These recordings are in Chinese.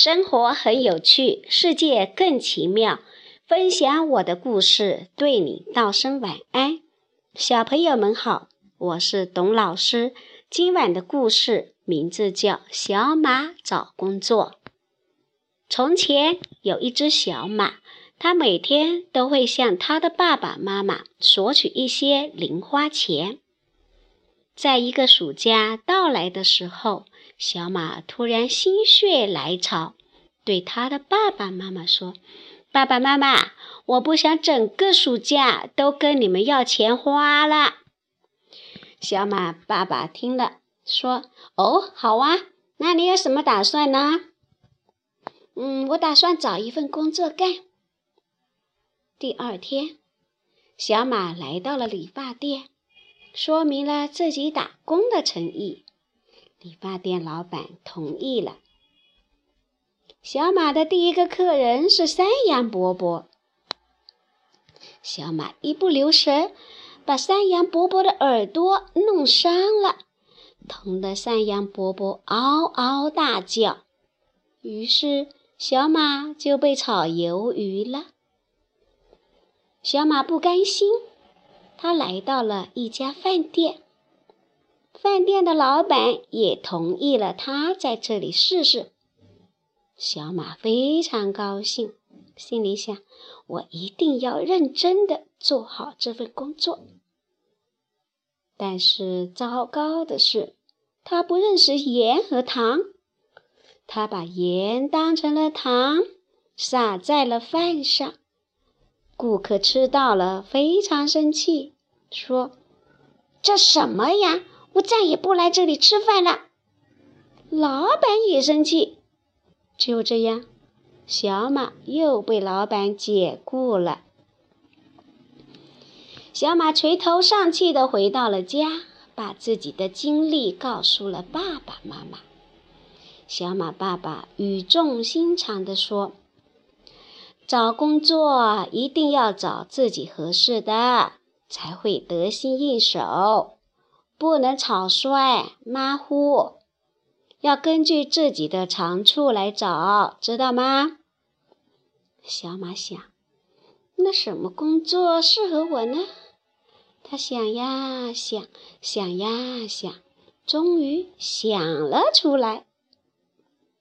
生活很有趣，世界更奇妙。分享我的故事，对你道声晚安。小朋友们好，我是董老师。今晚的故事名字叫《小马找工作》。从前有一只小马，它每天都会向它的爸爸妈妈索取一些零花钱。在一个暑假到来的时候，小马突然心血来潮，对他的爸爸妈妈说：“爸爸妈妈，我不想整个暑假都跟你们要钱花了。”小马爸爸听了，说：“哦，好啊，那你有什么打算呢？”“嗯，我打算找一份工作干。”第二天，小马来到了理发店。说明了自己打工的诚意，理发店老板同意了。小马的第一个客人是山羊伯伯。小马一不留神，把山羊伯伯的耳朵弄伤了，疼得山羊伯伯嗷嗷大叫。于是小马就被炒鱿鱼了。小马不甘心。他来到了一家饭店，饭店的老板也同意了他在这里试试。小马非常高兴，心里想：我一定要认真的做好这份工作。但是糟糕的是，他不认识盐和糖，他把盐当成了糖，撒在了饭上。顾客吃到了，非常生气，说：“这什么呀？我再也不来这里吃饭了。”老板也生气。就这样，小马又被老板解雇了。小马垂头丧气地回到了家，把自己的经历告诉了爸爸妈妈。小马爸爸语重心长地说。找工作一定要找自己合适的，才会得心应手，不能草率马虎，要根据自己的长处来找，知道吗？小马想，那什么工作适合我呢？他想呀想，想呀想，终于想了出来。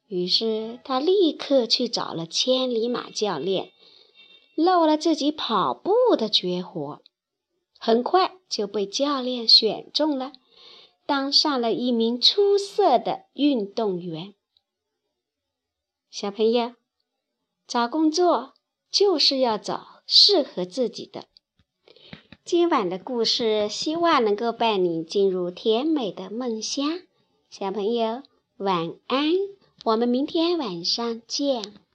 于是他立刻去找了千里马教练，露了自己跑步的绝活，很快就被教练选中了，当上了一名出色的运动员。小朋友，找工作就是要找适合自己的。今晚的故事希望能够伴你进入甜美的梦乡。小朋友，晚安。我们明天晚上见。